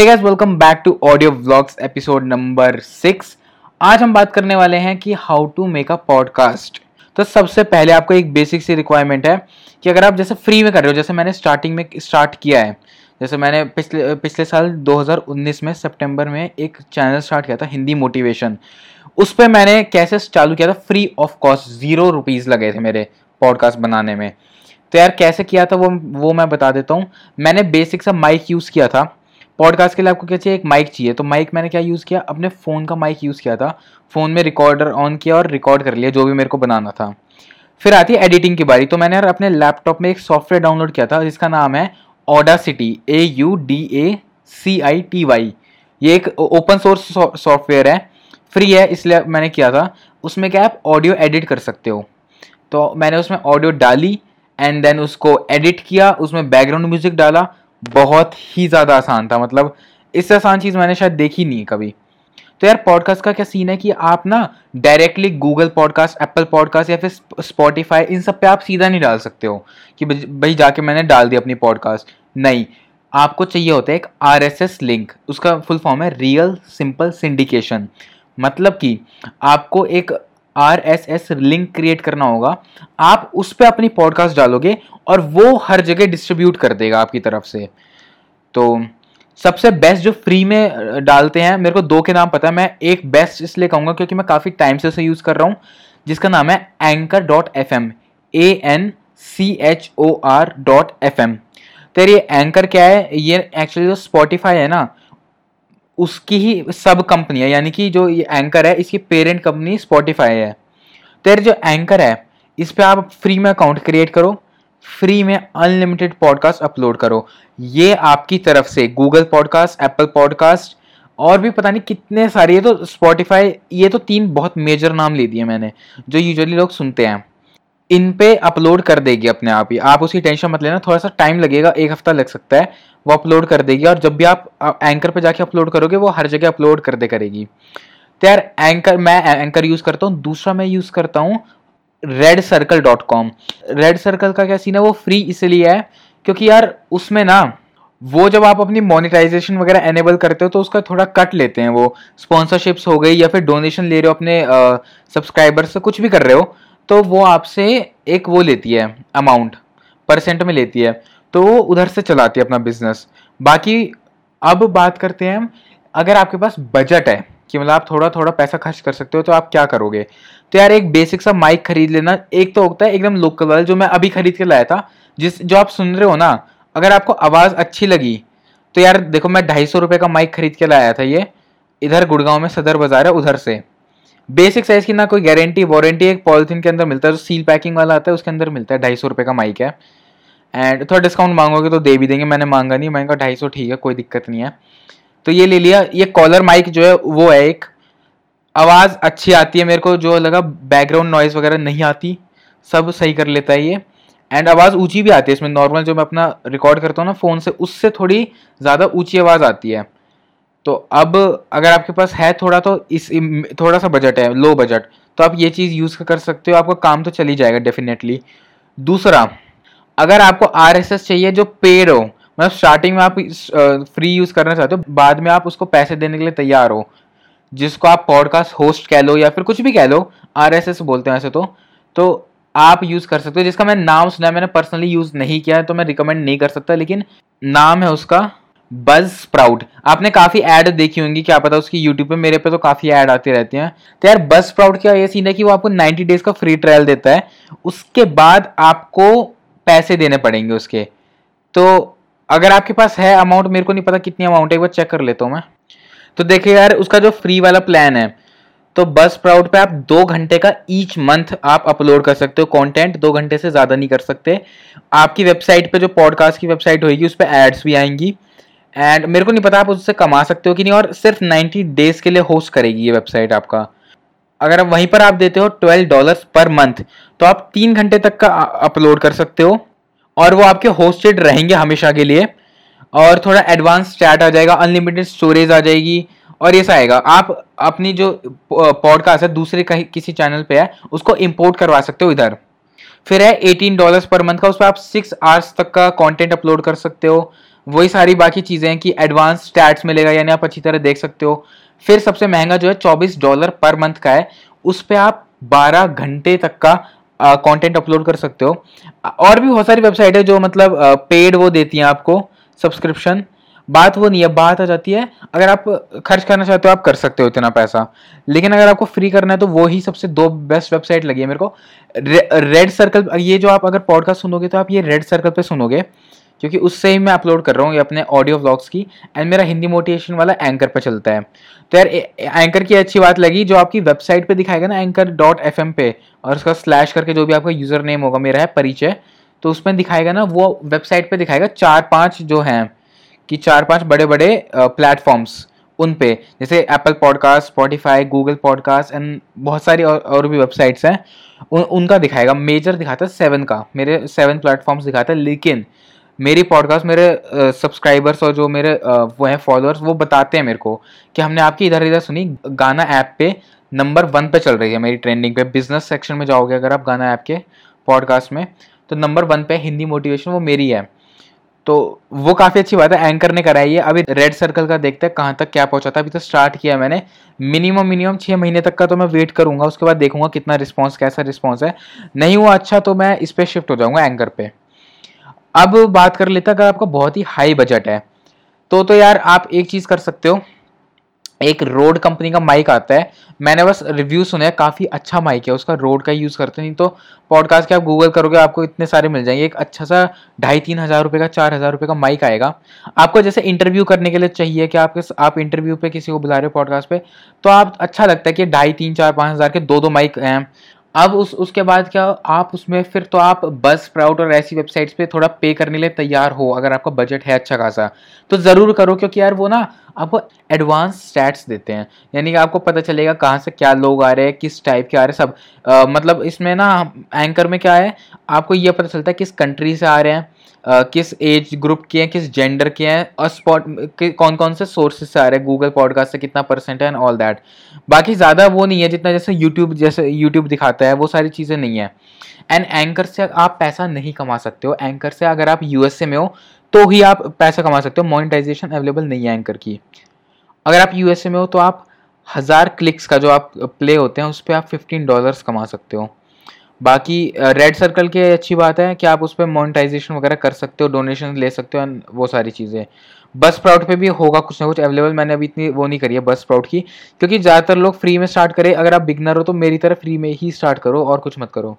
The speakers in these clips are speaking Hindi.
Hey guys welcome back to audio vlogs episode number six आज हम बात करने वाले हैं कि how to make a podcast तो सबसे पहले आपको एक बेसिक सी रिक्वायरमेंट है कि अगर आप जैसे फ्री में कर रहे हो, जैसे मैंने स्टार्टिंग में स्टार्ट किया है, जैसे मैंने पिछले पिछले साल 2019 में सितंबर में एक चैनल स्टार्ट किया था, हिंदी मोटिवेशन उस पर मैंने कैसे चालू किया था? Free of cost zero rupees लगे थे मेरे पॉडकास्ट बनाने में. तो यार कैसे किया था वो वो मैं बता देता हूँ. मैंने बेसिक सा माइक यूज़ किया था पॉडकास्ट के लिए आपको क्या चाहिए? एक माइक चाहिए। तो माइक मैंने क्या यूज़ किया? अपने फ़ोन का माइक यूज़ किया था। फ़ोन में रिकॉर्डर ऑन किया और रिकॉर्ड कर लिया, जो भी मेरे को बनाना था। फिर आती है एडिटिंग की बारी। तो मैंने यार अपने लैपटॉप में एक सॉफ्टवेयर डाउनलोड किया था, जिसका नाम है Audacity A U D A C I T Y ये एक ओपन सोर्स सॉफ्टवेयर है। फ्री है, इसलिए मैंने किया था। उसमें क्या आप ऑडियो एडिट कर सकते हो। तो मैंने उसमें ऑडियो डाली एंड देन उसको एडिट किया, उसमें बैकग्राउंड म्यूज़िक डाला बहुत ही ज़्यादा आसान था। मतलब इससे आसान चीज़ मैंने शायद देखी नहीं है कभी। तो यार पॉडकास्ट का क्या सीन है कि आप ना directly Google podcast Apple podcast या फिर स्पॉटिफाई इन सब पे आप सीधा नहीं डाल सकते हो कि भाई जाके मैंने डाल दी अपनी पॉडकास्ट नहीं, आपको चाहिए होता है एक आरएसएस लिंक उसका फुल फॉर्म है रियल सिंपल सिंडिकेशन मतलब कि आपको एक R S S link create करना होगा। आप उस पर अपनी पॉडकास्ट डालोगे और वो हर जगह डिस्ट्रीब्यूट कर देगा आपकी तरफ़ से। तो सबसे बेस्ट जो फ्री में डालते हैं, मेरे को दो के नाम पता है, मैं एक बेस्ट इसलिए कहूँगा क्योंकि मैं काफ़ी टाइम से उसे यूज़ कर रहा हूँ, जिसका नाम है anchor dot F M A N C H O R dot F M तो ये एंकर क्या है? ये एक्चुअली जो स्पॉटिफाई है ना उसकी ही सब कंपनी है यानी कि जो ये एंकर है, इसकी पेरेंट कंपनी स्पॉटिफाई है। तेरे जो एंकर है, इस पर आप फ्री में अकाउंट क्रिएट करो फ्री में अनलिमिटेड पॉडकास्ट अपलोड करो। ये आपकी तरफ़ से गूगल पॉडकास्ट एप्पल पॉडकास्ट और भी पता नहीं कितने सारे, ये तो स्पॉटिफाई ये तो तीन बहुत मेजर नाम ले दिए मैंने, जो यूजुअली लोग सुनते हैं। इन पे अपलोड कर देगी अपने आप ही। आप उसकी टेंशन मत लेना, थोड़ा सा टाइम लगेगा, एक हफ़्ता लग सकता है, वो अपलोड कर देगी और जब भी आप एंकर पे जाके अपलोड करोगे, वो हर जगह अपलोड कर दे करेगी। तो यार एंकर मैं एंकर यूज़ करता हूँ, दूसरा मैं यूज़ करता हूँ red circle dot com red circle का क्या सीन है? वो फ्री इसलिए है, क्योंकि यार, उसमें ना, वो जब आप अपनी मोनिटाइजेशन वगैरह एनेबल करते हो तो उसका थोड़ा कट लेते हैं वो। स्पॉन्सरशिप्स हो गई या फिर डोनेशन ले रहे हो अपने सब्सक्राइबर से, कुछ भी कर रहे हो तो वो आपसे एक वो लेती है अमाउंट परसेंट में लेती है। तो वो उधर से चलाती है अपना बिज़नेस बाकी अब बात करते हैं, अगर आपके पास बजट है, कि मतलब आप थोड़ा थोड़ा पैसा खर्च कर सकते हो तो आप क्या करोगे? तो यार एक बेसिक सा माइक खरीद लेना, एक तो होता है एकदम लोकल वाला, जो मैं अभी खरीद के लाया था, जिस, जो आप सुन रहे हो ना, अगर आपको आवाज़ अच्छी लगी तो यार देखो मैं ढाई सौ रुपये का माइक खरीद के लाया था ये, इधर गुड़गांव में सदर बाज़ार है, उधर से। बेसिक साइज़ की ना कोई गारंटी वारंटी एक पॉलिथीन के अंदर मिलता है, जो सील पैकिंग वाला आता है, उसके अंदर मिलता है, ढाई सौ रुपये का माइक है। एंड थोड़ा डिस्काउंट मांगोगे तो दे भी देंगे, मैंने मांगा नहीं, मैंने कहा ढाई सौ ठीक है, कोई दिक्कत नहीं है। तो ये ले लिया, ये कॉलर माइक जो है, वो है एक, आवाज़ अच्छी आती है मेरे को, जो लगा बैकग्राउंड नॉइज़ वगैरह नहीं आती, सब सही कर लेता है ये। एंड आवाज़ ऊँची भी आती है, इसमें नॉर्मल जो मैं अपना रिकॉर्ड करता हूँ ना फ़ोन से, उससे थोड़ी ज़्यादा ऊँची आवाज़ आती है। तो अब अगर आपके पास है थोड़ा तो इस थोड़ा सा बजट है लो बजट तो आप ये चीज़ यूज़ कर सकते हो, आपका काम तो चल जाएगा डेफिनेटली दूसरा, अगर आपको आरएसएस चाहिए जो पेड हो मतलब स्टार्टिंग में आप फ्री यूज़ करना चाहते हो, बाद में आप उसको पैसे देने के लिए तैयार हो, जिसको आप पॉडकास्ट होस्ट कह लो या फिर कुछ भी कह लो आरएसएस बोलते हैं ऐसे तो तो आप यूज़ कर सकते हो, जिसका मैं नाम सुना मैंने पर्सनली यूज़ नहीं किया है तो मैं रिकमेंड नहीं कर सकता, लेकिन नाम है उसका बज स्प्राउट आपने काफ़ी ऐड देखी होंगी, क्या पता उसकी यूट्यूब पे मेरे पे तो काफ़ी ऐड आती रहती हैं। तो यार बज स्प्राउट का ये सीन है कि वो आपको 90 डेज़ का फ्री ट्रायल देता है। उसके बाद आपको पैसे देने पड़ेंगे उसके। तो अगर आपके पास है अमाउंट मेरे को नहीं पता कितनी अमाउंट है, एक बार चेक कर लेता हूँ मैं। तो देखिए यार, उसका जो फ्री वाला प्लान है तो बस प्राउड पे आप दो घंटे का ईच मंथ आप अपलोड कर सकते हो कंटेंट दो घंटे से ज़्यादा नहीं कर सकते। आपकी वेबसाइट पे जो पॉडकास्ट की वेबसाइट होगी, उस पर एड्स भी आएँगी। एंड मेरे को नहीं पता, आप उससे कमा सकते हो कि नहीं, और सिर्फ़ 90 डेज़ के लिए होस्ट करेगी ये वेबसाइट आपका। अगर वहीं पर आप देते हो ट्वेल्व डॉलर पर मंथ तो आप तीन घंटे तक का अपलोड कर सकते हो, और वो आपके होस्टेड रहेंगे हमेशा के लिए, और थोड़ा एडवांस चैट आ जाएगा अनलिमिटेड स्टोरेज आ जाएगी, और ऐसा आएगा। आप अपनी जो पॉडकास्ट है, दूसरे कहीं, किसी चैनल पे है, उसको इंपोर्ट करवा सकते हो इधर। फिर है एटीन डॉलर्स पर मंथ का, उस पर आप सिक्स आवर्स तक का कंटेंट अपलोड कर सकते हो वही सारी बाकी चीज़ें हैं कि एडवांस स्टैट्स मिलेगा यानी आप अच्छी तरह देख सकते हो। फिर सबसे महँगा जो है चौबीस डॉलर पर मंथ का है। उस पर आप बारह घंटे तक का कंटेंट अपलोड कर सकते हो। और भी बहुत सारी वेबसाइट है जो मतलब पेड वो देती हैं आपको सब्सक्रिप्शन बात वो नहीं है बात आ जाती है अगर आप खर्च करना चाहते हो आप कर सकते हो इतना पैसा। लेकिन अगर आपको फ्री करना है तो वो ही सबसे दो बेस्ट वेबसाइट लगी है मेरे को। रे, रेड सर्कल ये जो आप अगर पॉडकास्ट सुनोगे तो आप ये रेड सर्कल पे सुनोगे। क्योंकि उससे ही मैं अपलोड कर रहा हूँ ये अपने ऑडियो व्लॉग्स की एंड मेरा हिंदी मोटिवेशन वाला एंकर पर चलता है। तो यार एंकर की अच्छी बात लगी जो आपकी वेबसाइट पे दिखाएगा ना एंकर डॉट एफ़ एम पे और उसका स्लैश करके जो भी आपका यूज़र नेम होगा मेरा है परिचय तो उसमें दिखाएगा ना वो वेबसाइट पर दिखाएगा चार पाँच जो हैं कि चार पाँच बड़े बड़े प्लेटफॉर्म्स उन पे जैसे Apple podcast Spotify Google podcast and बहुत सारी और, और भी वेबसाइट्स हैं उन, उनका दिखाएगा मेजर दिखाता है सेवन का मेरे सेवन प्लेटफॉर्म्स दिखाता है लेकिन मेरी पॉडकास्ट मेरे सब्सक्राइबर्स और जो मेरे वो हैं फॉलोअर्स वो बताते हैं मेरे को कि हमने आपकी इधर इधर सुनी, गाना ऐप पे नंबर वन पे चल रही है मेरी ट्रेंडिंग पे। बिज़नेस सेक्शन में जाओगे अगर आप गाना ऐप के पॉडकास्ट में तो नंबर वन पे हिंदी मोटिवेशन वो मेरी है। तो वो काफ़ी अच्छी बात है एंकर ने कराई है। अभी रेड सर्कल का देखते हैं कहाँ तक क्या पहुँचा था। अभी तो स्टार्ट किया मैंने। मिनिमम मिनिमम छः महीने तक का तो मैं वेट करूँगा, उसके बाद देखूँगा कितना रिस्पॉन्स कैसा रिस्पॉन्स है। नहीं हुआ अच्छा तो मैं इस पर शिफ्ट हो जाऊँगा एंकर पे। अब बात कर लेते अगर आपका बहुत ही हाई बजट है तो तो यार आप एक चीज़ कर सकते हो। एक रोड कंपनी का माइक आता है। मैंने बस रिव्यू सुने हैं, काफ़ी अच्छा माइक है, उसका रोड का यूज़ करते नहीं तो पॉडकास्ट के आप गूगल करोगे, आपको इतने सारे मिल जाएँगे। एक अच्छा सा ढाई तीन हज़ार रुपये का, चार हज़ार रुपये का माइक आएगा। आपको जैसे इंटरव्यू करने के लिए चाहिए कि आप आप इंटरव्यू पे किसी को बुला रहे हो पॉडकास्ट पे तो आप अच्छा लगता है कि ढाई तीन, चार, पाँच हज़ार के दो दो माइक हैं। अब उस, उसके बाद क्या, आप उसमें फिर तो आप बस प्राउड और ऐसी वेबसाइट्स पे थोड़ा पे करने लिए तैयार हो, अगर आपका बजट है अच्छा खासा। तो ज़रूर करो, क्योंकि यार वो ना आपको एडवांस स्टैट्स देते हैं। यानी कि आपको पता चलेगा कहाँ से क्या लोग आ रहे हैं किस टाइप के आ रहे हैं सब। आ, मतलब इसमें ना एंकर में क्या है आपको ये पता चलता है किस कंट्री से आ रहे हैं किस एज ग्रुप के हैं किस जेंडर के हैं और स्पॉट कौन कौन से सोर्सेज से आ रहे हैं गूगल पॉडकास्ट से कितना परसेंट है एंड ऑल दैट बाकी ज़्यादा वो नहीं है जितना जैसे यूट्यूब जैसे यूट्यूब दिखाता है वो सारी चीज़ें नहीं है। एंड एंकर से आप पैसा नहीं कमा सकते हो। एंकर से अगर आप यूएसए में हो तो ही आप पैसा कमा सकते हो। मोनिटाइजेशन अवेलेबल नहीं है एंकर की। अगर आप यूएसए में हो तो आप हज़ार क्लिक्स का जो आप प्ले होते हैं, उस पर आप फिफ्टीन डॉलर्स कमा सकते हो। बाकी रेड सर्कल की अच्छी बात है कि आप उस पर मोनिटाइजेशन वगैरह कर सकते हो डोनेशन ले सकते हो वो सारी चीज़ें। बस प्राउड पे भी होगा कुछ ना कुछ अवेलेबल मैंने अभी इतनी वो नहीं करी है बस प्राउड की, क्योंकि ज़्यादातर लोग फ्री में स्टार्ट करें। अगर आप बिगनर हो तो मेरी तरह फ्री में ही स्टार्ट करो और कुछ मत करो।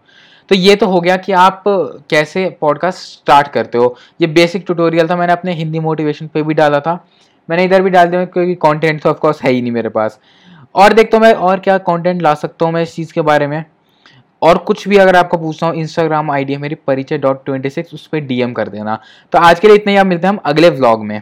तो ये तो हो गया कि आप कैसे पॉडकास्ट स्टार्ट करते हो? ये बेसिक ट्यूटोरियल था, मैंने अपने हिंदी मोटिवेशन पे भी डाला था। मैंने इधर भी डाल दिया, क्योंकि कंटेंट तो ऑफकोर्स है ही नहीं मेरे पास। और देखता हूँ मैं, और क्या कंटेंट ला सकता हूँ मैं इस चीज़ के बारे में? और कुछ भी अगर आपको पूछना हो इंस्टाग्राम आई डी है मेरी, परिचय डॉट ट्वेंटी सिक्स उस पर डी कर देना। तो आज के लिए इतना ही, आप मिलते हैं हम अगले व्लॉग में।